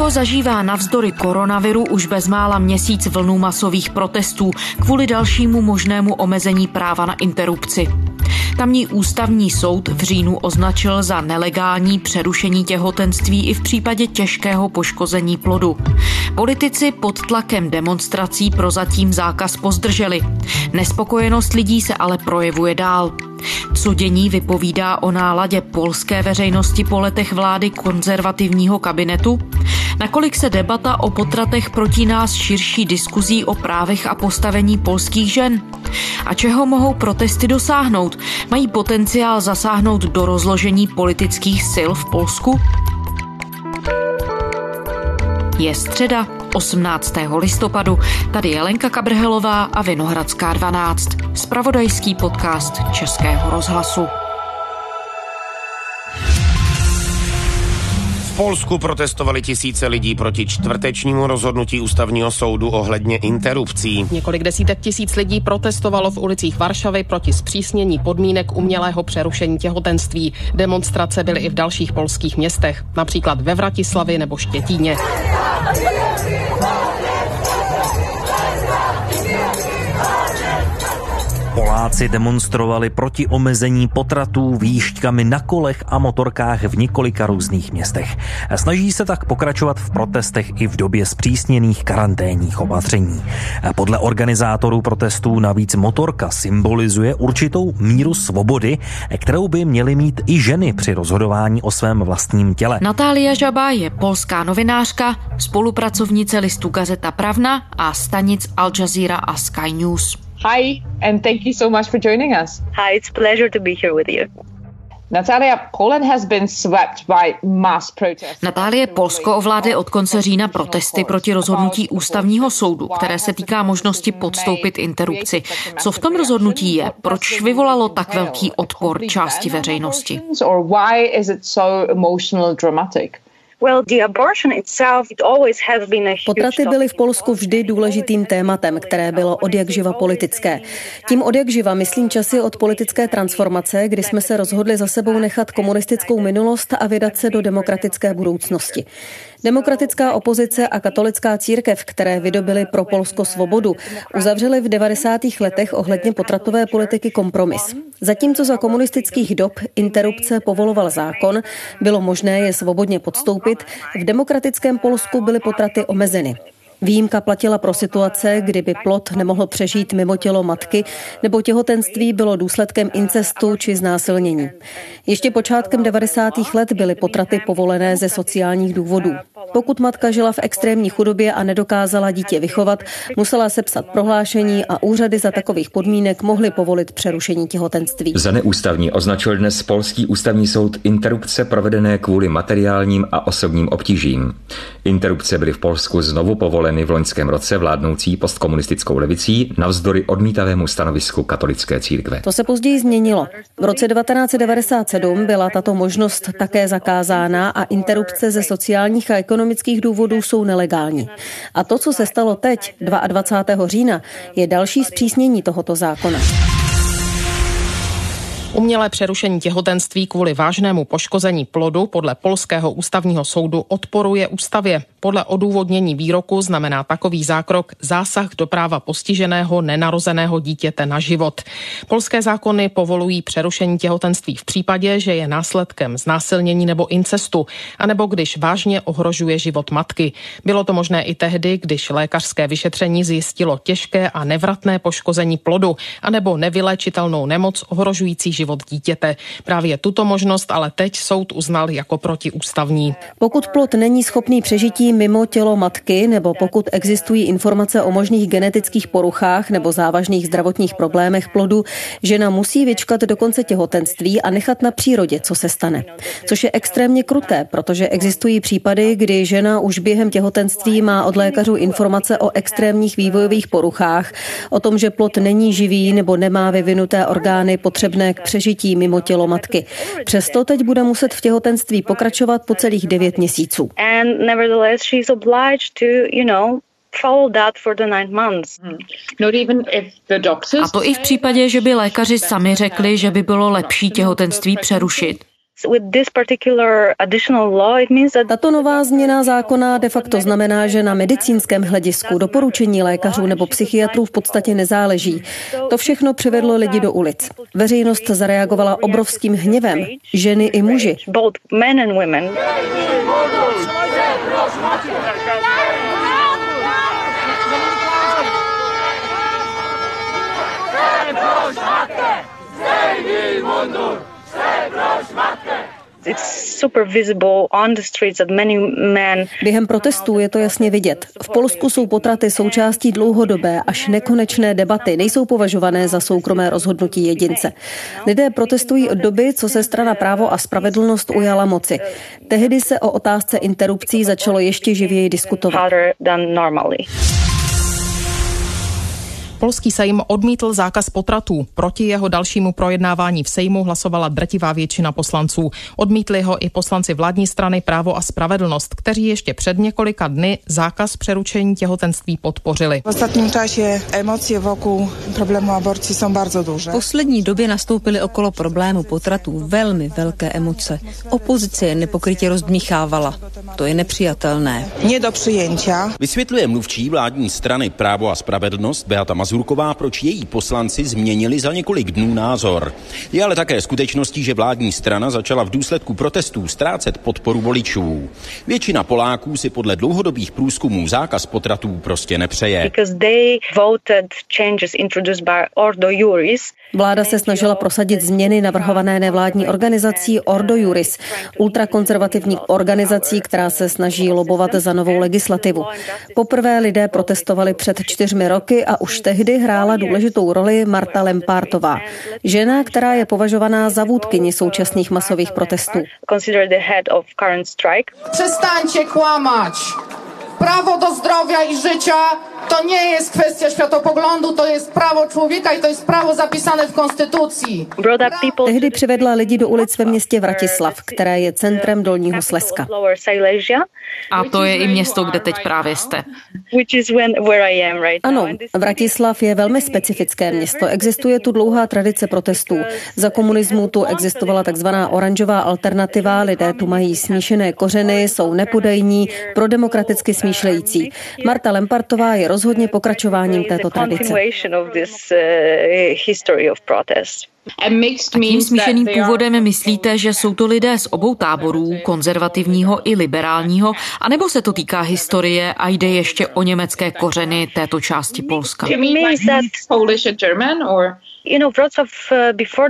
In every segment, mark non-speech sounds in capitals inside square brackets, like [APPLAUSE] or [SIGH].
Polsko zažívá navzdory koronaviru už bezmála měsíc vlnu masových protestů kvůli dalšímu možnému omezení práva na interrupci. Tamní ústavní soud v říjnu označil za nelegální přerušení těhotenství i v případě těžkého poškození plodu. Politici pod tlakem demonstrací prozatím zákaz pozdrželi. Nespokojenost lidí se ale projevuje dál. Co dění vypovídá o náladě polské veřejnosti po letech vlády konzervativního kabinetu? Nakolik se debata o potratech proti nás širší diskuzí o právech a postavení polských žen? A čeho mohou protesty dosáhnout? Mají potenciál zasáhnout do rozložení politických sil v Polsku? Je středa 18. listopadu. Tady je Lenka Kabrhelová a Vinohradská 12. Spravodajský podcast Českého rozhlasu. Polsku protestovali tisíce lidí proti čtvrtečnímu rozhodnutí ústavního soudu ohledně interrupcí. Několik desítek tisíc lidí protestovalo v ulicích Varšavy proti zpřísnění podmínek umělého přerušení těhotenství. Demonstrace byly i v dalších polských městech, například ve Vratislavi nebo Štětíně. Poláci demonstrovali proti omezení potratů výšťkami na kolech a motorkách v několika různých městech. Snaží se tak pokračovat v protestech i v době zpřísněných karanténních opatření. Podle organizátorů protestů navíc motorka symbolizuje určitou míru svobody, kterou by měly mít i ženy při rozhodování o svém vlastním těle. Natália Žaba je polská novinářka, spolupracovnice listu Gazeta Pravna a stanic Al Jazeera a Sky News. Hi, and thank you so much for joining us. Hi, it's a pleasure to be here with you. Natalia, Poland has been swept by mass protests. Natálie, Polsko ovládne od konce října protesty proti rozhodnutí ústavního soudu, které se týká možnosti podstoupit interrupci. Co v tom rozhodnutí je? Proč vyvolalo tak velký odpor části veřejnosti? Potraty byly v Polsku vždy důležitým tématem, které bylo odjakživa politické. Tím odjakživa myslím časy od politické transformace, kdy jsme se rozhodli za sebou nechat komunistickou minulost a vydat se do demokratické budoucnosti. Demokratická opozice a katolická církev, které vydobily pro Polsko svobodu, uzavřely v 90. letech ohledně potratové politiky kompromis. Zatímco za komunistických dob interrupce povoloval zákon, bylo možné je svobodně podstoupit, v demokratickém Polsku byly potraty omezeny. Výjimka platila pro situace, kdyby plod nemohl přežít mimo tělo matky nebo těhotenství bylo důsledkem incestu či znásilnění. Ještě počátkem 90. let byly potraty povolené ze sociálních důvodů. Pokud matka žila v extrémní chudobě a nedokázala dítě vychovat, musela sepsat prohlášení a úřady za takových podmínek mohly povolit přerušení těhotenství. Za neústavní označil dnes polský ústavní soud interrupce provedené kvůli materiálním a osobním obtížím. Interrupce byly v Polsku znovu povoleny v loňském roce vládnoucí postkomunistickou levicí navzdory odmítavému stanovisku katolické církve. To se později změnilo. V roce 1997 byla tato možnost také zakázána a interrupce ze sociálních a ekonomických důvodů jsou nelegální. A to, co se stalo teď, 22. října, je další zpřísnění tohoto zákona. Umělé přerušení těhotenství kvůli vážnému poškození plodu podle Polského ústavního soudu odporuje ústavě. Podle odůvodnění výroku znamená takový zákrok zásah do práva postiženého nenarozeného dítěte na život. Polské zákony povolují přerušení těhotenství v případě, že je následkem znásilnění nebo incestu, anebo když vážně ohrožuje život matky. Bylo to možné i tehdy, když lékařské vyšetření zjistilo těžké a nevratné poškození plodu, anebo nevyléčitelnou nemoc ohrožující život dítěte. Právě tuto možnost ale teď soud uznal jako protiústavní. Pokud plod není schopný přežití mimo tělo matky nebo pokud existují informace o možných genetických poruchách nebo závažných zdravotních problémech plodu, žena musí vyčkat do konce těhotenství a nechat na přírodě, co se stane. Což je extrémně kruté, protože existují případy, kdy žena už během těhotenství má od lékařů informace o extrémních vývojových poruchách, o tom, že plod není živý nebo nemá vyvinuté orgány potřebné k přežití mimo tělo matky. Přesto teď bude muset v těhotenství pokračovat po celých devět měsíců. Hmm. Not even if the doctors... A to i v případě, že by lékaři sami řekli, že by bylo lepší těhotenství přerušit. Tato nová změna zákona de facto znamená, že na medicínském hledisku doporučení lékařů nebo psychiatrů v podstatě nezáleží. To všechno přivedlo lidi do ulic. Veřejnost zareagovala obrovským hněvem, ženy i muži. Zdejmij mundur! Przeproś matkę! Během protestů je to jasně vidět. V Polsku jsou potraty součástí dlouhodobé až nekonečné debaty, nejsou považované za soukromé rozhodnutí jedince. Lidé protestují od doby, co se strana právo a spravedlnost ujala moci. Tehdy se o otázce interrupcí začalo ještě živěji diskutovat. Polský sejm odmítl zákaz potratů. Proti jeho dalšímu projednávání v sejmu hlasovala drtivá většina poslanců. Odmítli ho i poslanci vládní strany Právo a spravedlnost, kteří ještě před několika dny zákaz přeručení těhotenství podpořili. V ostatním čase emoce voků problému aborcí jsou bardzo duže. V poslední době nastoupily okolo problému potratů velmi velké emoce. Opozice je nepokrytě rozdmíchávala. To je nepřijatelné. Nie do přijetí. Vysvětluje mluvčí vládní strany Právo a spravedlnost Beata Maz Mazurková, proč její poslanci změnili za několik dnů názor. Je ale také skutečností, že vládní strana začala v důsledku protestů ztrácet podporu voličů. Většina Poláků si podle dlouhodobých průzkumů zákaz potratů prostě nepřeje. Vláda se snažila prosadit změny navrhované nevládní organizací Ordo Juris, ultrakonzervativní organizací, která se snaží lobovat za novou legislativu. Poprvé lidé protestovali před čtyřmi roky a už tehdy tehdy hrála důležitou roli Marta Lempártová, žena, která je považovaná za vůdkyni současných masových protestů. Přestaňte kłamać! Prawo do zdrowia i życia to nie jest kwestia światopoglądu, to jest prawo człowieka i to jest prawo zapisane v konstytucji. Tehdy přivedla lidi do ulic ve městě Vratislav, které je centrem Dolního Slezska. A to je i město, kde teď právě jste. Ano, Vratislav je velmi specifické město. Existuje tu dlouhá tradice protestů. Za komunismu tu existovala takzvaná oranžová alternativa, lidé tu mají smíšené kořeny, jsou nepodejní, prodemokraticky smýšlející. Marta Lempartová je rozhodně pokračováním této tradice. A tím smíšeným původem myslíte, že jsou to lidé z obou táborů, konzervativního i liberálního, anebo se to týká historie a jde ještě o německé kořeny této části Polska?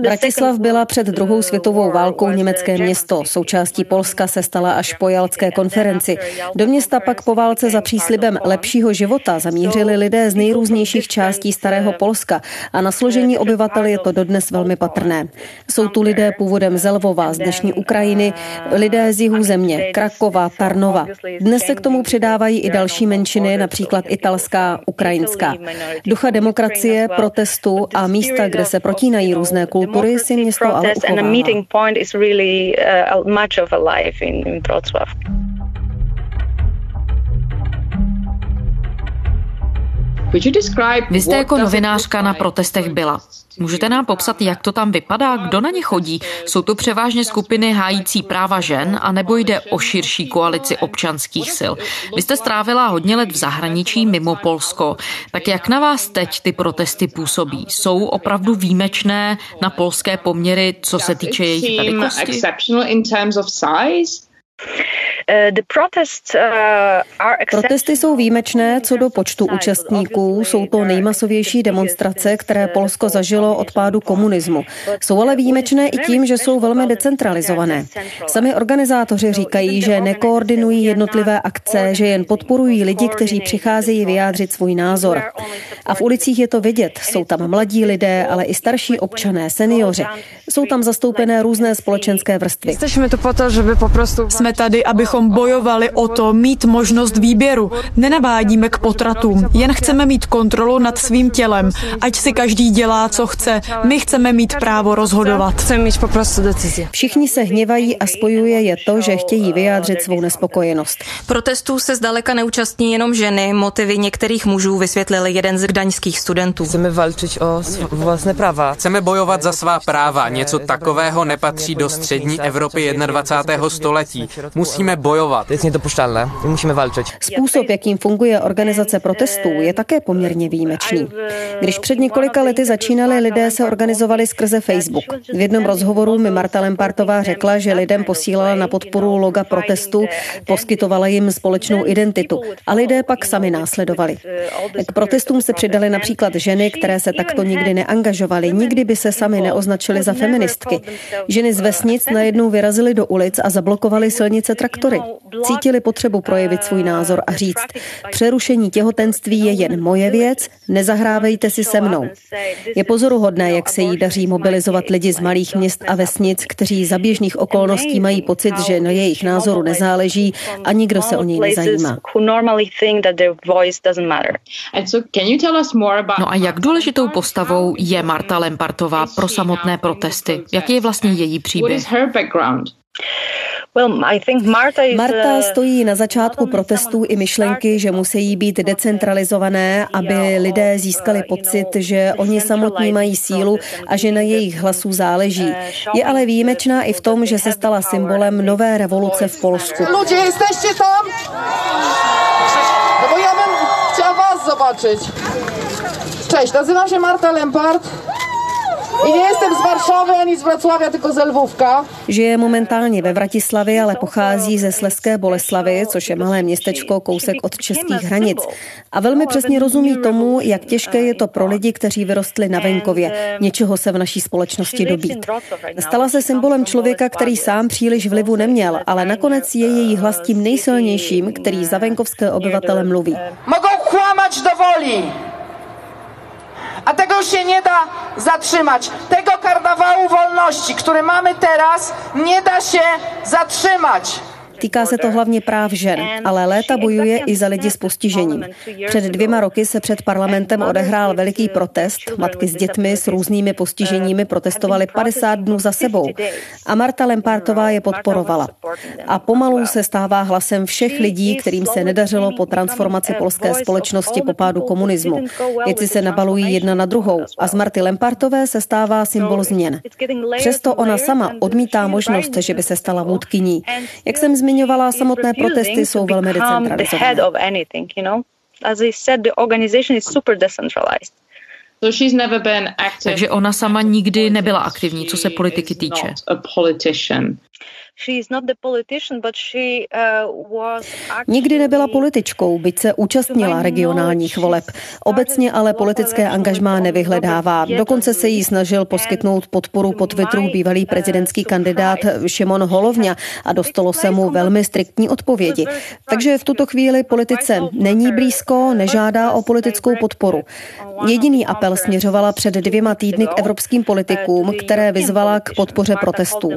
Bratislav byla před druhou světovou válkou německé město. Součástí Polska se stala až po Jalské konferenci. Do města pak po válce za příslibem lepšího života zamířili lidé z nejrůznějších částí starého Polska a na složení obyvatel je to dodnes velmi patrné. Jsou tu lidé původem z Lvova, z dnešní Ukrajiny, lidé z jihu země, Krakova, Tarnova. Dnes se k tomu přidávají i další menšiny, například italská, ukrajinská. Ducha demokracie, protestu a místa místa, kde se protínají různé kultury, si město ale uchovává. Vy jste jako novinářka na protestech byla. Můžete nám popsat, jak to tam vypadá? Kdo na ně chodí? Jsou to převážně skupiny hájící práva žen, anebo jde o širší koalici občanských sil? Vy jste strávila hodně let v zahraničí mimo Polsko. Tak jak na vás teď ty protesty působí? Jsou opravdu výjimečné na polské poměry, co se týče jejich velikosti? Eh, eh, Protesty jsou výjimečné co do počtu účastníků. Jsou to nejmasovější demonstrace, které Polsko zažilo od pádu komunismu. Jsou ale výjimečné i tím, že jsou velmi decentralizované. Sami organizátoři říkají, že nekoordinují jednotlivé akce, že jen podporují lidi, kteří přicházejí vyjádřit svůj názor. A v ulicích je to vidět. Jsou tam mladí lidé, ale i starší občané, seniori. Jsou tam zastoupené různé společenské vrstvy. Jsme tady, abychom bychom bojovali o to mít možnost výběru. Nenavádíme k potratům, jen chceme mít kontrolu nad svým tělem, ať si každý dělá, co chce. My chceme mít právo rozhodovat. Chceme mít poprostu decizi. Všichni se hněvají a spojuje je to, že chtějí vyjádřit svou nespokojenost. Protestů se zdaleka neúčastní jenom ženy. Motivy některých mužů vysvětlil jeden z gdaňských studentů. Chceme valčit o vlastné práva. Chceme bojovat za svá práva. Něco takového nepatří do střední Evropy 21. století. Musíme bojovat. To je nedopuštěné. Musíme valčit. Způsob, jakým funguje organizace protestů, je také poměrně výjimečný. Když před několika lety začínali lidé se organizovali skrze Facebook. V jednom rozhovoru mi Marta Lempartová řekla, že lidem posílala na podporu loga protestu, poskytovala jim společnou identitu a lidé pak sami následovali. K protestům se přidali například ženy, které se takto nikdy neangažovaly, nikdy by se sami neoznačily za feministky. Ženy z vesnic najednou vyrazily do ulic a zablokovaly silnice traktory. Cítili potřebu projevit svůj názor a říct, přerušení těhotenství je jen moje věc, nezahrávejte si se mnou. Je pozoruhodné, jak se jí daří mobilizovat lidi z malých měst a vesnic, kteří za běžných okolností mají pocit, že na jejich názoru nezáleží a nikdo se o něj nezajímá. No a jak důležitou postavou je Marta Lempartová pro samotné protesty? Jaký je vlastně její příběh? Marta uh, stojí na začátku protestů i myšlenky, že musí být decentralizované, aby lidé získali pocit, že oni samotní mají sílu a že na jejich hlasu záleží. Uh, je ale výjimečná i v tom, že se stala symbolem nové revoluce v Polsku. Ludzie, jesteście tam? No bo ja bym chciała was zobaczyć. Cześć, nazywam się Marta Lempart. I nie jestem z Warszawy ani z Wrocławia, tylko ze Lvówka. Žije momentálně ve Vratislavi, ale pochází ze Sleské Boleslavy, což je malé městečko kousek od českých hranic. A velmi přesně rozumí tomu, jak těžké je to pro lidi, kteří vyrostli na venkově, něčeho se v naší společnosti dobít. Stala se symbolem člověka, který sám příliš vlivu neměl, ale nakonec je její hlas tím nejsilnějším, který za venkovské obyvatele mluví. Mogą kłamać do. A tego już się nie da zatrzymać. Tego karnawału wolności, który mamy teraz, nie da się zatrzymać. Týká se to hlavně práv žen, ale léta bojuje i za lidi s postižením. Před dvěma roky se před parlamentem odehrál veliký protest. Matky s dětmi s různými postiženími protestovaly 50 dnů za sebou. A Marta Lempartová je podporovala. A pomalu se stává hlasem všech lidí, kterým se nedařilo po transformaci polské společnosti po pádu komunismu. Věci se nabalují jedna na druhou a z Marty Lempartové se stává symbol změn. Přesto ona sama odmítá možnost, že by se stala vůdkyní. Jak jsem zmínila, zmiňovala, samotné protesty jsou velmi decentralizované. Takže ona sama nikdy nebyla aktivní, co se politiky týče. Uh, Nikdy nebyla političkou, byť se účastnila regionálních voleb. Obecně ale politické angažmá nevyhledává. Dokonce se jí snažil poskytnout podporu po Twitteru bývalý prezidentský kandidát Šimon Holovňa a dostalo se mu velmi striktní odpovědi. Takže v tuto chvíli politice není blízko, nežádá o politickou podporu. Jediný apel směřovala před dvěma týdny k evropským politikům, které vyzvala k podpoře protestů.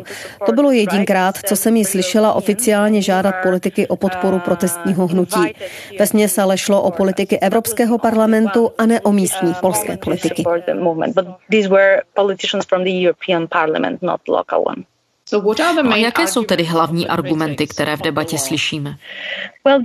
To bylo jedinkrát, krát, co jsem ji slyšela oficiálně žádat politiky o podporu protestního hnutí. Ve ale šlo o politiky Evropského parlamentu a ne o místní polské politiky. A jaké jsou tedy hlavní argumenty, které v debatě slyšíme? Uh, uh,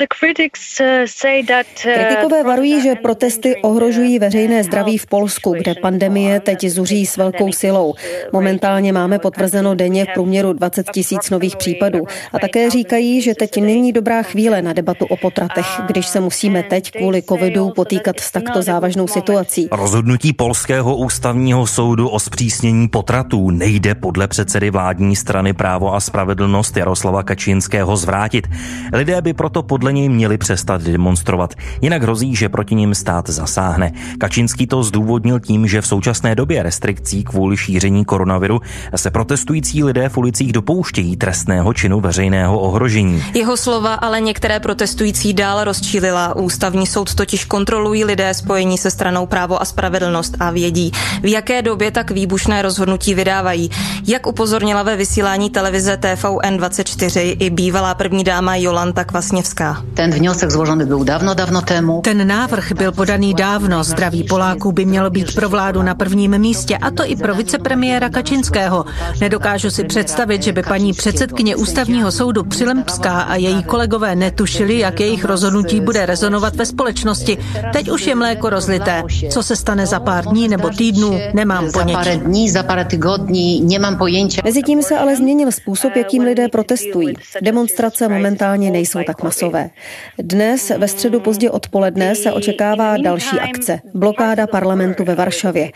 Kritikové varují, že protesty ohrožují veřejné zdraví v Polsku, kde pandemie teď zuří s velkou silou. Momentálně máme potvrzeno denně v průměru 20 tisíc nových případů. A také říkají, že teď není dobrá chvíle na debatu o potratech, když se musíme teď kvůli covidu potýkat s takto závažnou situací. Rozhodnutí Polského ústavního soudu o zpřísnění potratů nejde podle předsedy vládní strany právo a spravedlnost Jaroslava Kačínského zvrátit. Lidé by proto podle něj měli přestat demonstrovat, jinak hrozí, že proti ním stát zasáhne. Kačínský to zdůvodnil tím, že v současné době restrikcí kvůli šíření koronaviru se protestující lidé v ulicích dopouštějí trestného činu veřejného ohrožení. Jeho slova ale některé protestující dál rozčílila. Ústavní soud totiž kontrolují lidé spojení se stranou právo a spravedlnost a vědí, v jaké době tak výbušné rozhodnutí vydávají. Jak upozornila ve vysílání vysílání televize TVN24 i bývalá první dáma Jolanta Kvasněvská. Ten vniosek zložený byl dávno, dávno tému. Ten návrh byl podaný dávno. Zdraví Poláků by mělo být pro vládu na prvním místě, a to i pro vicepremiéra Kačinského. Nedokážu si představit, že by paní předsedkyně ústavního soudu Přilempská a její kolegové netušili, jak jejich rozhodnutí bude rezonovat ve společnosti. Teď už je mléko rozlité. Co se stane za pár dní nebo týdnů, nemám ponětí. Za pár dní, za pár týdní, nemám pojęcia. Mezitím se ale změnil způsob, jakým lidé protestují. Demonstrace momentálně nejsou tak masové. Dnes ve středu pozdě odpoledne se očekává další akce. Blokáda parlamentu ve Varšavě.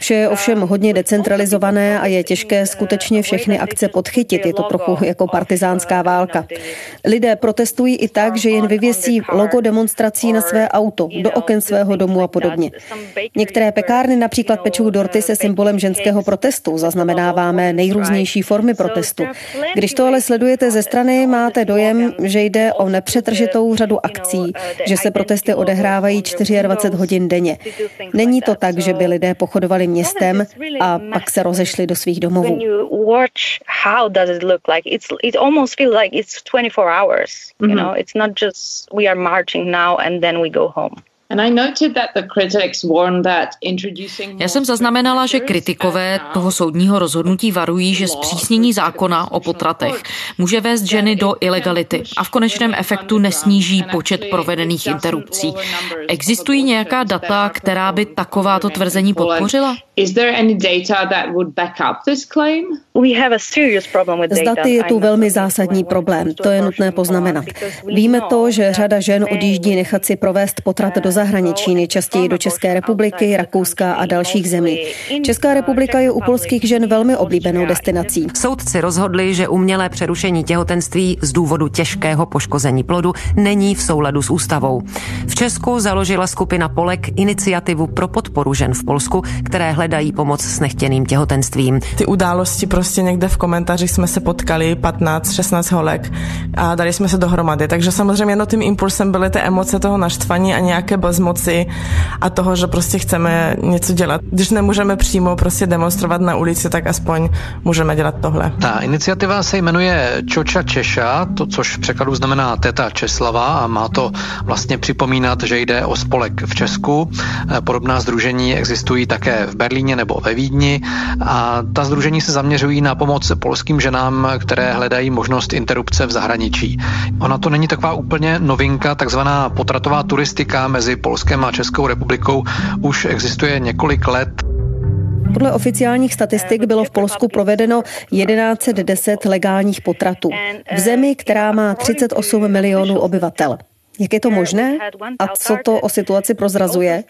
Vše je ovšem hodně decentralizované a je těžké skutečně všechny akce podchytit. Je to trochu jako partizánská válka. Lidé protestují i tak, že jen vyvěsí logo demonstrací na své auto, do oken svého domu a podobně. Některé pekárny například pečou dorty se symbolem ženského protestu. Zaznamenáváme nejrůznější formy protestu. Když to ale sledujete ze strany, máte dojem, že jde o nepřetržitou řadu akcí, že se protesty odehrávají 24 hodin denně. Není to tak, že by lidé pochodovali městem a pak se rozešli do svých domovů. You Já jsem zaznamenala, že kritikové toho soudního rozhodnutí varují, že zpřísnění zákona o potratech může vést ženy do ilegality a v konečném efektu nesníží počet provedených interrupcí. Existují nějaká data, která by takováto tvrzení podpořila? S daty je tu velmi zásadní problém, to je nutné poznamenat. Víme to, že řada žen odjíždí nechat si provést potrat do zahraničí, nejčastěji do České republiky, Rakouska a dalších zemí. Česká republika je u polských žen velmi oblíbenou destinací. Soudci rozhodli, že umělé přerušení těhotenství z důvodu těžkého poškození plodu není v souladu s ústavou. V Česku založila skupina Polek iniciativu pro podporu žen v Polsku, které hledají pomoc s nechtěným těhotenstvím. Ty události prostě někde v komentářích jsme se potkali, 15-16 holek a dali jsme se dohromady. Takže samozřejmě jedno tím impulsem byly ty emoce toho naštvaní a nějaké bezmoci a toho, že prostě chceme něco dělat. Když nemůžeme přímo prostě demonstrovat na ulici, tak aspoň můžeme dělat tohle. Ta iniciativa se jmenuje Čoča Češa, to což v překladu znamená teta Česlava a má to vlastně připomínat, že jde o spolek v Česku. Podobná združení existují také v Berlíně nebo ve Vídni a ta združení se zaměřují na pomoc polským ženám, které hledají možnost interrupce v zahraničí. Ona to není taková úplně novinka, takzvaná potratová turistika mezi Polskem a Českou republikou už existuje několik let. Podle oficiálních statistik bylo v Polsku provedeno 1110 legálních potratů. V zemi, která má 38 milionů obyvatel. Jak je to možné? A co to o situaci prozrazuje?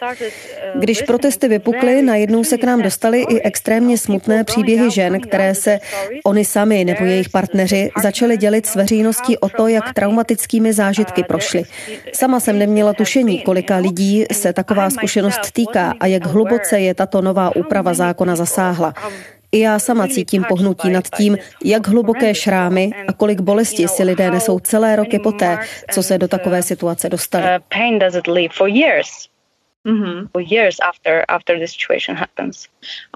Když protesty vypukly, najednou se k nám dostaly i extrémně smutné příběhy žen, které se oni sami nebo jejich partneři začaly dělit s veřejností o to, jak traumatickými zážitky prošly. Sama jsem neměla tušení, kolika lidí se taková zkušenost týká a jak hluboce je tato nová úprava zákona zasáhla. I já sama cítím pohnutí nad tím, jak hluboké šrámy a kolik bolesti si lidé nesou celé roky poté, co se do takové situace dostali. Mm-hmm.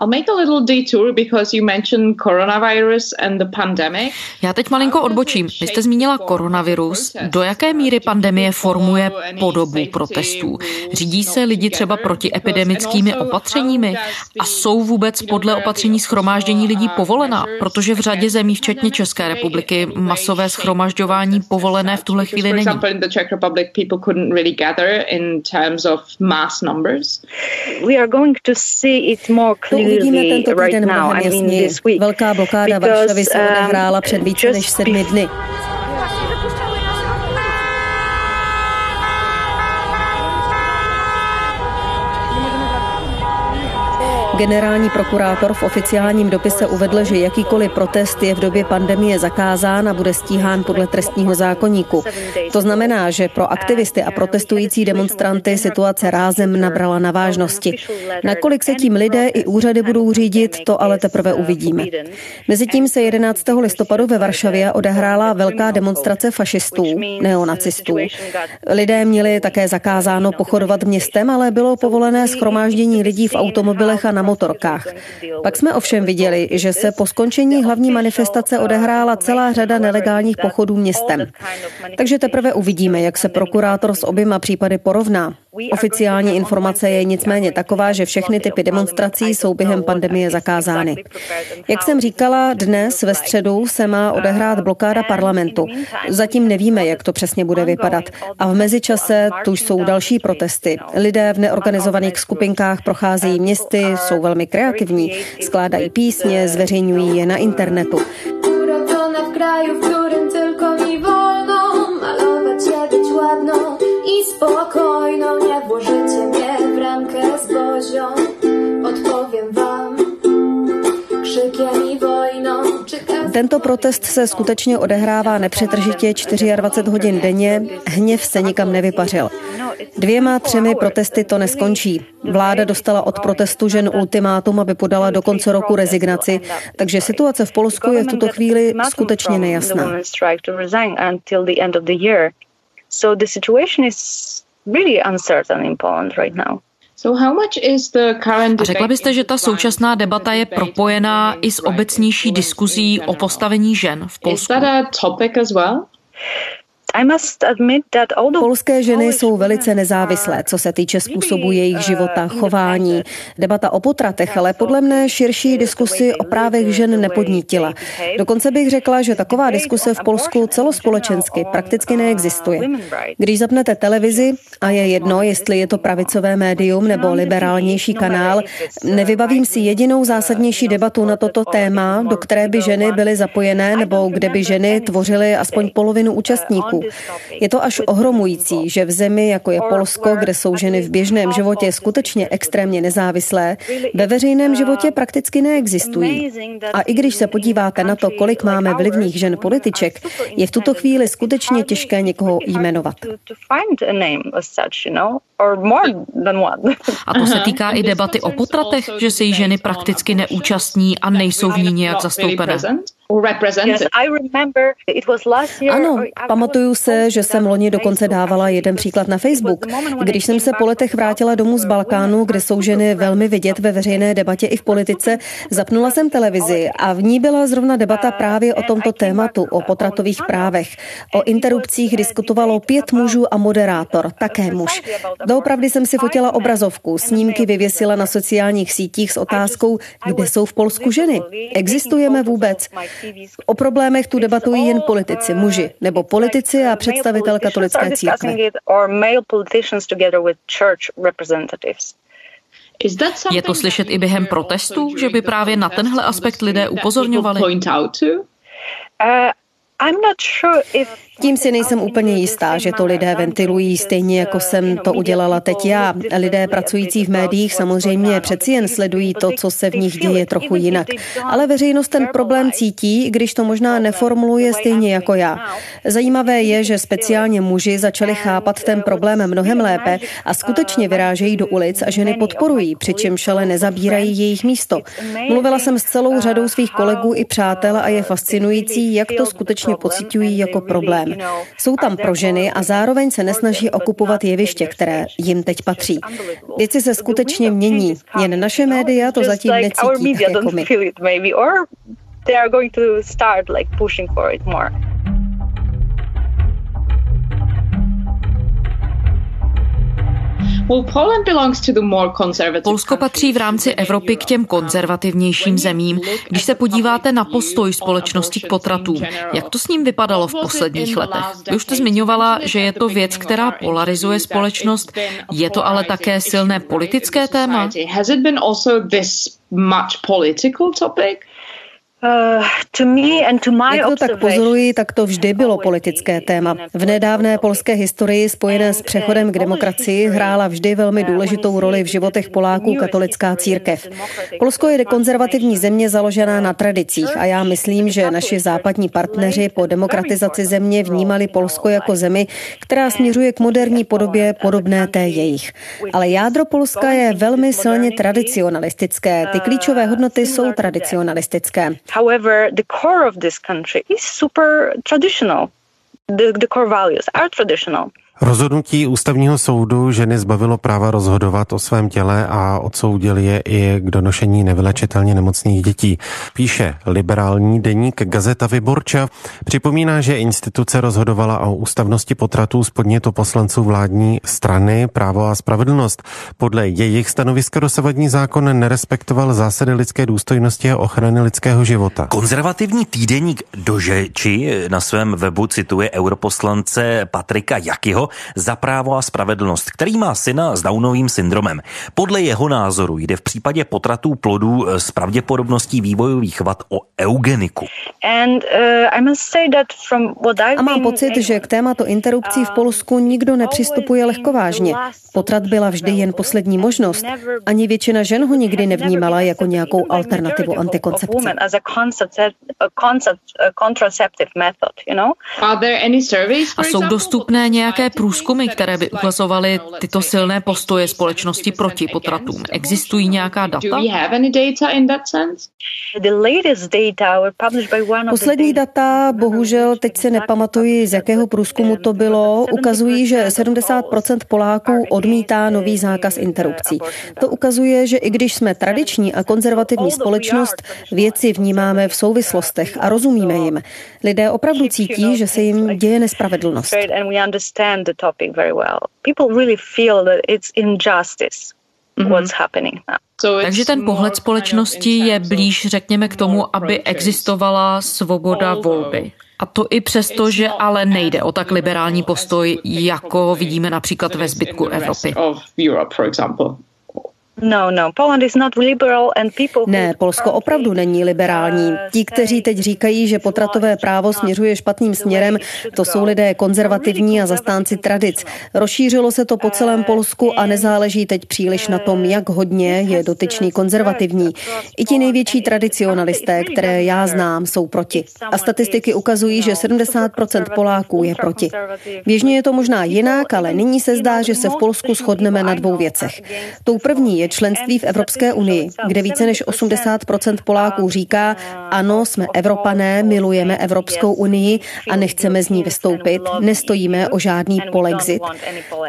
I'll make a little detour because you mentioned coronavirus and the pandemic. Já teď malinko odbočím. Vy jste zmínila koronavirus. Do jaké míry pandemie formuje podobu protestů? Řídí se lidi třeba proti epidemickými opatřeními? A jsou vůbec podle opatření schromáždění lidí povolená? Protože v řadě zemí, včetně České republiky, masové schromažďování povolené v tuhle chvíli není. We are going to see it more to uvidíme tento týden mnohem jasněji. Velká blokáda Varšavy se odehrála před více než sedmi dny. Generální prokurátor v oficiálním dopise uvedl, že jakýkoliv protest je v době pandemie zakázán a bude stíhán podle trestního zákoníku. To znamená, že pro aktivisty a protestující demonstranty situace rázem nabrala na vážnosti. Nakolik se tím lidé i úřady budou řídit, to ale teprve uvidíme. Mezitím se 11. listopadu ve Varšavě odehrála velká demonstrace fašistů, neonacistů. Lidé měli také zakázáno pochodovat městem, ale bylo povolené schromáždění lidí v automobilech a na motorkách. Pak jsme ovšem viděli, že se po skončení hlavní manifestace odehrála celá řada nelegálních pochodů městem. Takže teprve uvidíme, jak se prokurátor s oběma případy porovná. Oficiální informace je nicméně taková, že všechny typy demonstrací jsou během pandemie zakázány. Jak jsem říkala, dnes ve středu se má odehrát blokáda parlamentu. Zatím nevíme, jak to přesně bude vypadat. A v mezičase tu jsou další protesty. Lidé v neorganizovaných skupinkách procházejí městy, jsou velmi kreativní, skládají písně, zveřejňují je na internetu. i Tento protest se skutečně odehrává nepřetržitě 24 hodin denně, hněv se nikam nevypařil. Dvěma, třemi protesty to neskončí. Vláda dostala od protestu žen ultimátum, aby podala do konce roku rezignaci, takže situace v Polsku je v tuto chvíli skutečně nejasná. So the situation is really uncertain in Poland right now. A řekla byste, že ta současná debata je propojená i s obecnější diskuzí o postavení žen v Polsku? Polské ženy jsou velice nezávislé, co se týče způsobu jejich života, chování. Debata o potratech, ale podle mne širší diskusy o právech žen nepodnítila. Dokonce bych řekla, že taková diskuse v Polsku celospolečensky prakticky neexistuje. Když zapnete televizi, a je jedno, jestli je to pravicové médium nebo liberálnější kanál, nevybavím si jedinou zásadnější debatu na toto téma, do které by ženy byly zapojené nebo kde by ženy tvořily aspoň polovinu účastníků. Je to až ohromující, že v zemi, jako je Polsko, kde jsou ženy v běžném životě skutečně extrémně nezávislé, ve veřejném životě prakticky neexistují. A i když se podíváte na to, kolik máme vlivných žen političek, je v tuto chvíli skutečně těžké někoho jmenovat. A to se týká i debaty o potratech, že se jí ženy prakticky neúčastní a nejsou v ní nějak zastoupené. Ano, pamatuju se, že jsem loni dokonce dávala jeden příklad na Facebook. Když jsem se po letech vrátila domů z Balkánu, kde jsou ženy velmi vidět ve veřejné debatě i v politice, zapnula jsem televizi a v ní byla zrovna debata právě o tomto tématu, o potratových právech. O interrupcích diskutovalo pět mužů a moderátor, také muž. Doopravdy jsem si fotila obrazovku, snímky vyvěsila na sociálních sítích s otázkou, kde jsou v Polsku ženy. Existujeme vůbec? O problémech tu debatují jen politici, muži, nebo politici a představitel katolické církve. Je to slyšet i během protestů, že by právě na tenhle aspekt lidé upozorňovali? Tím si nejsem úplně jistá, že to lidé ventilují stejně, jako jsem to udělala teď já. Lidé pracující v médiích samozřejmě přeci jen sledují to, co se v nich děje trochu jinak. Ale veřejnost ten problém cítí, když to možná neformuluje stejně jako já. Zajímavé je, že speciálně muži začali chápat ten problém mnohem lépe a skutečně vyrážejí do ulic a ženy podporují, přičemž ale nezabírají jejich místo. Mluvila jsem s celou řadou svých kolegů i přátel a je fascinující, jak to skutečně pocitují jako problém. Jsou tam pro ženy a zároveň se nesnaží okupovat jeviště, které jim teď patří. Věci se skutečně mění. Jen naše média to zatím necítí tak jako my. Polsko patří v rámci Evropy k těm konzervativnějším zemím. Když se podíváte na postoj společnosti k potratům, jak to s ním vypadalo v posledních letech? Vy už jste zmiňovala, že je to věc, která polarizuje společnost. Je to ale také silné politické téma? Jak to tak pozoruji, tak to vždy bylo politické téma. V nedávné polské historii spojené s přechodem k demokracii hrála vždy velmi důležitou roli v životech Poláků katolická církev. Polsko je konzervativní země založená na tradicích a já myslím, že naši západní partneři po demokratizaci země vnímali Polsko jako zemi, která směřuje k moderní podobě podobné té jejich. Ale jádro Polska je velmi silně tradicionalistické. Ty klíčové hodnoty jsou tradicionalistické. However, the core of this country is super traditional. The, the core values are traditional. Rozhodnutí ústavního soudu ženy zbavilo práva rozhodovat o svém těle a odsoudil je i k donošení nevylečitelně nemocných dětí. Píše liberální deník Gazeta Vyborča. Připomíná, že instituce rozhodovala o ústavnosti potratů z podnětu poslanců vládní strany Právo a spravedlnost. Podle jejich stanoviska dosavadní zákon nerespektoval zásady lidské důstojnosti a ochrany lidského života. Konzervativní týdeník Dožeči na svém webu cituje europoslance Patrika Jakyho, za právo a spravedlnost, který má syna s Downovým syndromem. Podle jeho názoru jde v případě potratů plodů s pravděpodobností vývojových vad o eugeniku. Uh, a mám pocit, že k tématu interrupcí v Polsku nikdo nepřistupuje lehkovážně. Potrat byla vždy jen poslední možnost. Ani většina žen ho nikdy nevnímala jako nějakou alternativu antikoncepci. A jsou dostupné nějaké průzkumy, které by ukazovaly tyto silné postoje společnosti proti potratům. Existují nějaká data? Poslední data, bohužel teď se nepamatuji, z jakého průzkumu to bylo, ukazují, že 70% Poláků odmítá nový zákaz interrupcí. To ukazuje, že i když jsme tradiční a konzervativní společnost, věci vnímáme v souvislostech a rozumíme jim. Lidé opravdu cítí, že se jim děje nespravedlnost the topic very well. People really feel that it's injustice mm-hmm. what's happening now. Takže ten pohled společnosti je blíž, řekněme, k tomu, aby existovala svoboda volby. A to i přesto, že ale nejde o tak liberální postoj, jako vidíme například ve zbytku Evropy. No, no, Poland is not liberal and people ne, Polsko opravdu není liberální. Ti, kteří teď říkají, že potratové právo směřuje špatným směrem, to jsou lidé konzervativní a zastánci tradic. Rozšířilo se to po celém Polsku a nezáleží teď příliš na tom, jak hodně je dotyčný konzervativní. I ti největší tradicionalisté, které já znám, jsou proti. A statistiky ukazují, že 70% Poláků je proti. Běžně je to možná jinak, ale nyní se zdá, že se v Polsku shodneme na dvou věcech. Tou první je členství v Evropské unii, kde více než 80% Poláků říká, ano, jsme Evropané, milujeme Evropskou unii a nechceme z ní vystoupit, nestojíme o žádný polexit.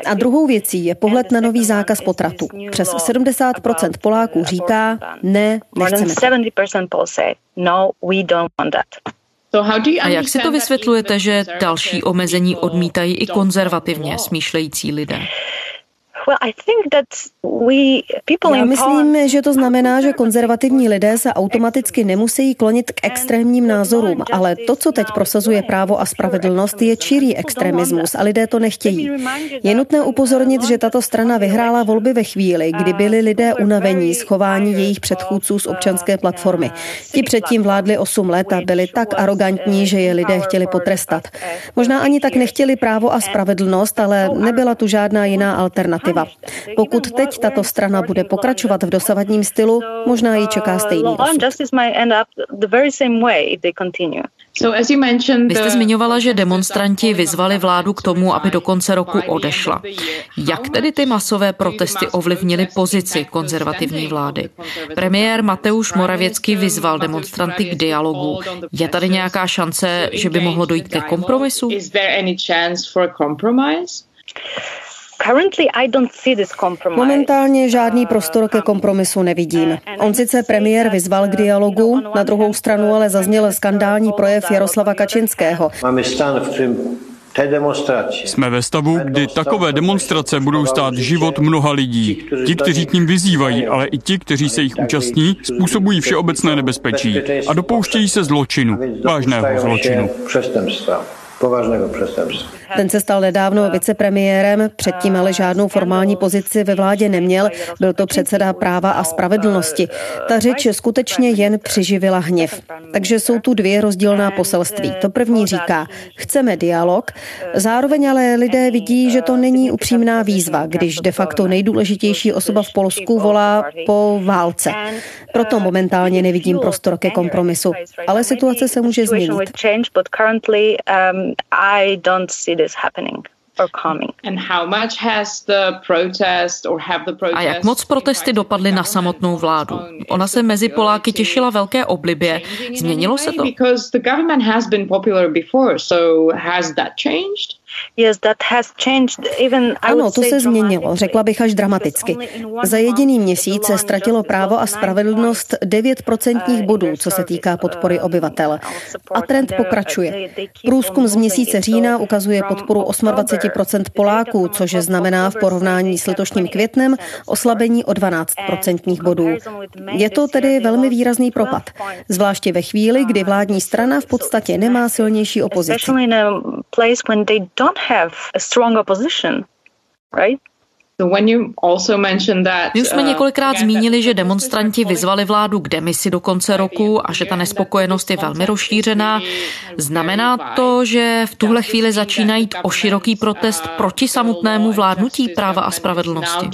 A druhou věcí je pohled na nový zákaz potratu. Přes 70% Poláků říká, ne, nechceme. A jak si to vysvětlujete, že další omezení odmítají i konzervativně smýšlející lidé? Já myslím, že to znamená, že konzervativní lidé se automaticky nemusí klonit k extrémním názorům, ale to, co teď prosazuje právo a spravedlnost, je čirý extremismus a lidé to nechtějí. Je nutné upozornit, že tato strana vyhrála volby ve chvíli, kdy byli lidé unavení schování jejich předchůdců z občanské platformy. Ti předtím vládli 8 let a byli tak arrogantní, že je lidé chtěli potrestat. Možná ani tak nechtěli právo a spravedlnost, ale nebyla tu žádná jiná alternativa legislativa. Pokud teď tato strana bude pokračovat v dosavadním stylu, možná ji čeká stejný osud. Vy jste zmiňovala, že demonstranti vyzvali vládu k tomu, aby do konce roku odešla. Jak tedy ty masové protesty ovlivnily pozici konzervativní vlády? Premiér Mateusz Moravěcky vyzval demonstranty k dialogu. Je tady nějaká šance, že by mohlo dojít ke kompromisu? Momentálně žádný prostor ke kompromisu nevidím. On sice premiér vyzval k dialogu, na druhou stranu ale zazněl skandální projev Jaroslava Kačinského. Máme stan, v kterém jsme ve stavu, kdy takové demonstrace budou stát život mnoha lidí. Ti, kteří k ním vyzývají, ale i ti, kteří se jich účastní, způsobují všeobecné nebezpečí a dopouštějí se zločinu, vážného zločinu povážného přestupství. Ten se stal nedávno vicepremiérem, předtím ale žádnou formální pozici ve vládě neměl, byl to předseda práva a spravedlnosti. Ta řeč skutečně jen přiživila hněv. Takže jsou tu dvě rozdílná poselství. To první říká, chceme dialog, zároveň ale lidé vidí, že to není upřímná výzva, když de facto nejdůležitější osoba v Polsku volá po válce. Proto momentálně nevidím prostor ke kompromisu, ale situace se může změnit. I don't see this happening. A jak moc protesty dopadly na samotnou vládu? Ona se mezi Poláky těšila velké oblibě. Změnilo se to? Ano, to se změnilo, řekla bych až dramaticky. Za jediný měsíc se ztratilo právo a spravedlnost 9 procentních bodů, co se týká podpory obyvatel. A trend pokračuje. Průzkum z měsíce října ukazuje podporu 28% Poláků, což znamená v porovnání s letošním květnem oslabení o 12 procentních bodů. Je to tedy velmi výrazný propad, zvláště ve chvíli, kdy vládní strana v podstatě nemá silnější opozici. My už jsme uh, několikrát zmínili, že demonstranti vyzvali vládu k demisi do konce roku a že ta nespokojenost je velmi rozšířená. Znamená to, že v tuhle chvíli začíná jít o široký protest proti samotnému vládnutí práva a spravedlnosti?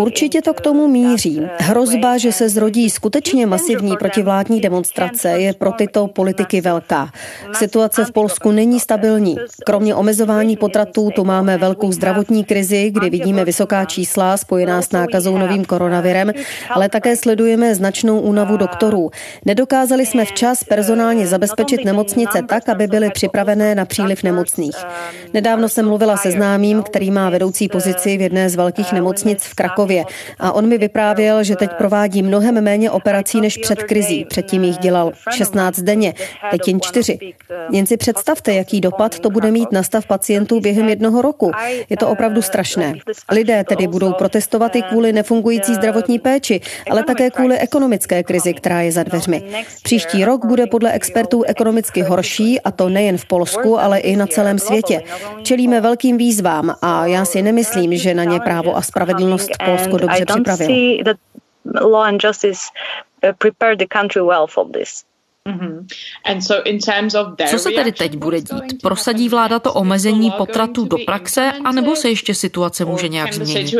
Určitě to k tomu míří. Hrozba, že se zrodí skutečně masivní protivládní demonstrace, je pro tyto politiky velká. Situace v Polsku není stabilní. Kromě omezování potratů tu máme velkou zdravotní krizi, kdy vidíme vysoká čísla spojená s nákazou novým koronavirem, ale také sledujeme značnou únavu doktorů. Nedokázali jsme včas personálně zabezpečit nemocnice tak, aby byly připravené na příliv nemocných. Nedávno jsem mluvila se známým, který má vedoucí pozici v jedné z velkých nemocnic v Krakově. A on mi vyprávěl, že teď provádí mnohem méně operací než před krizí. Předtím jich dělal 16 denně, teď jen 4. Jen si představte, jaký dopad to bude mít na stav pacientů během jednoho roku. Je to opravdu strašné. Lidé tedy budou protestovat i kvůli nefungující zdravotní péči, ale také kvůli ekonomické krizi, která je za dveřmi. Příští rok bude podle expertů ekonomicky horší, a to nejen v Polsku, ale i na celém světě. Čelíme velkým výzvám a já si nemyslím, nemyslím, že na ně právo a spravedlnost Polsko dobře připravilo. Mm-hmm. Co se tedy teď bude dít? Prosadí vláda to omezení potratu do praxe, anebo se ještě situace může nějak změnit?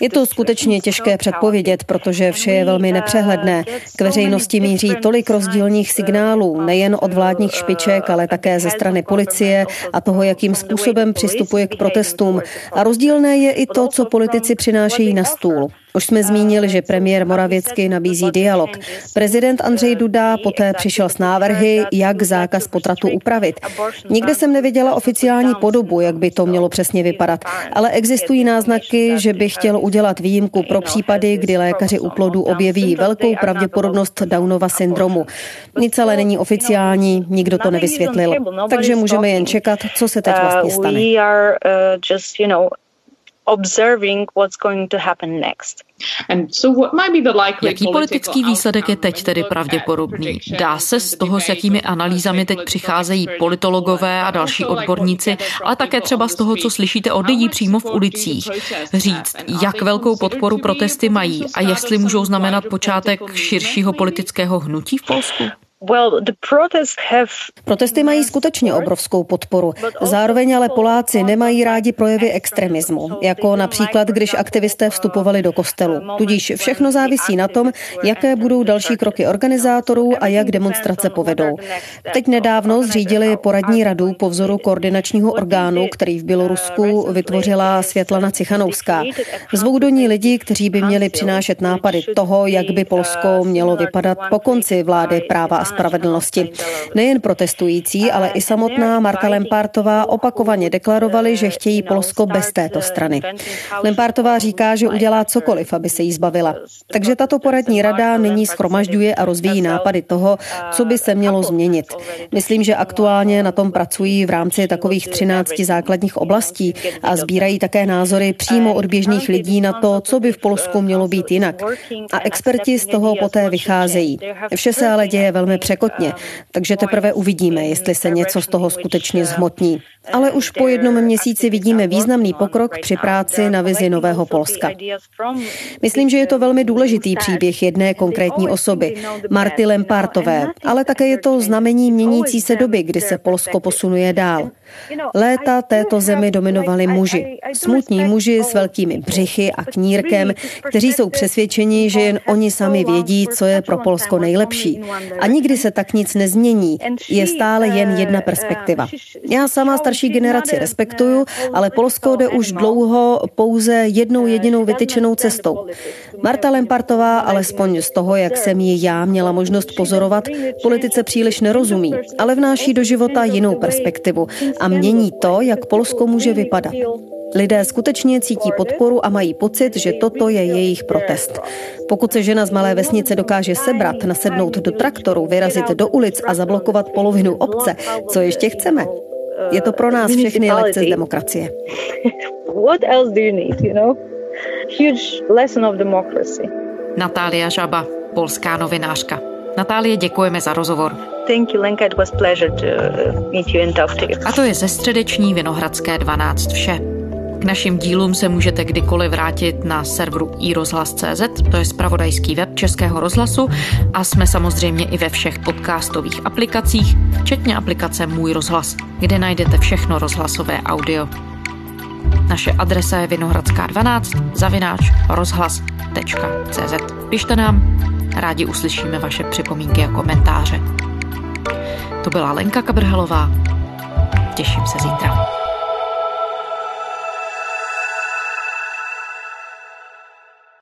Je to skutečně těžké předpovědět, protože vše je velmi nepřehledné. K veřejnosti míří tolik rozdílných signálů, nejen od vládních špiček, ale také ze strany policie a toho, jakým způsobem přistupuje k protestům. A rozdílné je i to, co politici přinášejí na stůl. Už jsme zmínili, že premiér Moravěcky nabízí dialog. Prezident Andřej Duda poté přišel s návrhy, jak zákaz potratu upravit. Nikde jsem neviděla oficiální podobu, jak by to mělo přesně vypadat, ale existují náznaky, že by chtěl udělat výjimku pro případy, kdy lékaři u plodu objeví velkou pravděpodobnost Downova syndromu. Nic ale není oficiální, nikdo to nevysvětlil. Takže můžeme jen čekat, co se teď vlastně stane observing what's going to happen next. Jaký politický výsledek je teď tedy pravděpodobný? Dá se z toho, s jakými analýzami teď přicházejí politologové a další odborníci, ale také třeba z toho, co slyšíte od lidí přímo v ulicích, říct, jak velkou podporu protesty mají a jestli můžou znamenat počátek širšího politického hnutí v Polsku? Protesty mají skutečně obrovskou podporu. Zároveň ale Poláci nemají rádi projevy extremismu, jako například, když aktivisté vstupovali do kostelu. Tudíž všechno závisí na tom, jaké budou další kroky organizátorů a jak demonstrace povedou. Teď nedávno zřídili poradní radu po vzoru koordinačního orgánu, který v Bělorusku vytvořila Světlana Cichanouská. Zvou do ní lidi, kteří by měli přinášet nápady toho, jak by Polsko mělo vypadat po konci vlády práva a spravedlnosti. Nejen protestující, ale i samotná Marta Lempartová opakovaně deklarovali, že chtějí Polsko bez této strany. Lempartová říká, že udělá cokoliv, aby se jí zbavila. Takže tato poradní rada nyní schromažďuje a rozvíjí nápady toho, co by se mělo změnit. Myslím, že aktuálně na tom pracují v rámci takových 13 základních oblastí a sbírají také názory přímo od běžných lidí na to, co by v Polsku mělo být jinak. A experti z toho poté vycházejí. Vše se ale děje velmi překotně, takže teprve uvidíme, jestli se něco z toho skutečně zhmotní. Ale už po jednom měsíci vidíme významný pokrok při práci na vizi Nového Polska. Myslím, že je to velmi důležitý příběh jedné konkrétní osoby, Marty Lempartové, ale také je to znamení měnící se doby, kdy se Polsko posunuje dál. Léta této zemi dominovali muži. Smutní muži s velkými břichy a knírkem, kteří jsou přesvědčeni, že jen oni sami vědí, co je pro Polsko nejlepší. A nikdy nikdy se tak nic nezmění. Je stále jen jedna perspektiva. Já sama starší generaci respektuju, ale Polsko jde už dlouho pouze jednou jedinou vytyčenou cestou. Marta Lempartová, alespoň z toho, jak jsem ji já měla možnost pozorovat, politice příliš nerozumí, ale vnáší do života jinou perspektivu a mění to, jak Polsko může vypadat. Lidé skutečně cítí podporu a mají pocit, že toto je jejich protest. Pokud se žena z malé vesnice dokáže sebrat, nasednout do traktoru, vyrazit do ulic a zablokovat polovinu obce, co ještě chceme? Je to pro nás všechny lekce z demokracie. [LAUGHS] What else do you need, you know? Huge lesson of democracy. Natália Žaba, polská novinářka. Natálie, děkujeme za rozhovor. Thank you, Lenka. It was pleasure to meet you and talk to you. A to je ze středeční Vinohradské 12 vše. K našim dílům se můžete kdykoliv vrátit na serveru iRozhlas.cz, to je spravodajský web Českého rozhlasu a jsme samozřejmě i ve všech podcastových aplikacích, včetně aplikace Můj rozhlas, kde najdete všechno rozhlasové audio. Naše adresa je vinohradská 12 zavináč rozhlas.cz. Pište nám, rádi uslyšíme vaše připomínky a komentáře. To byla Lenka Kabrhelová. Těším se zítra.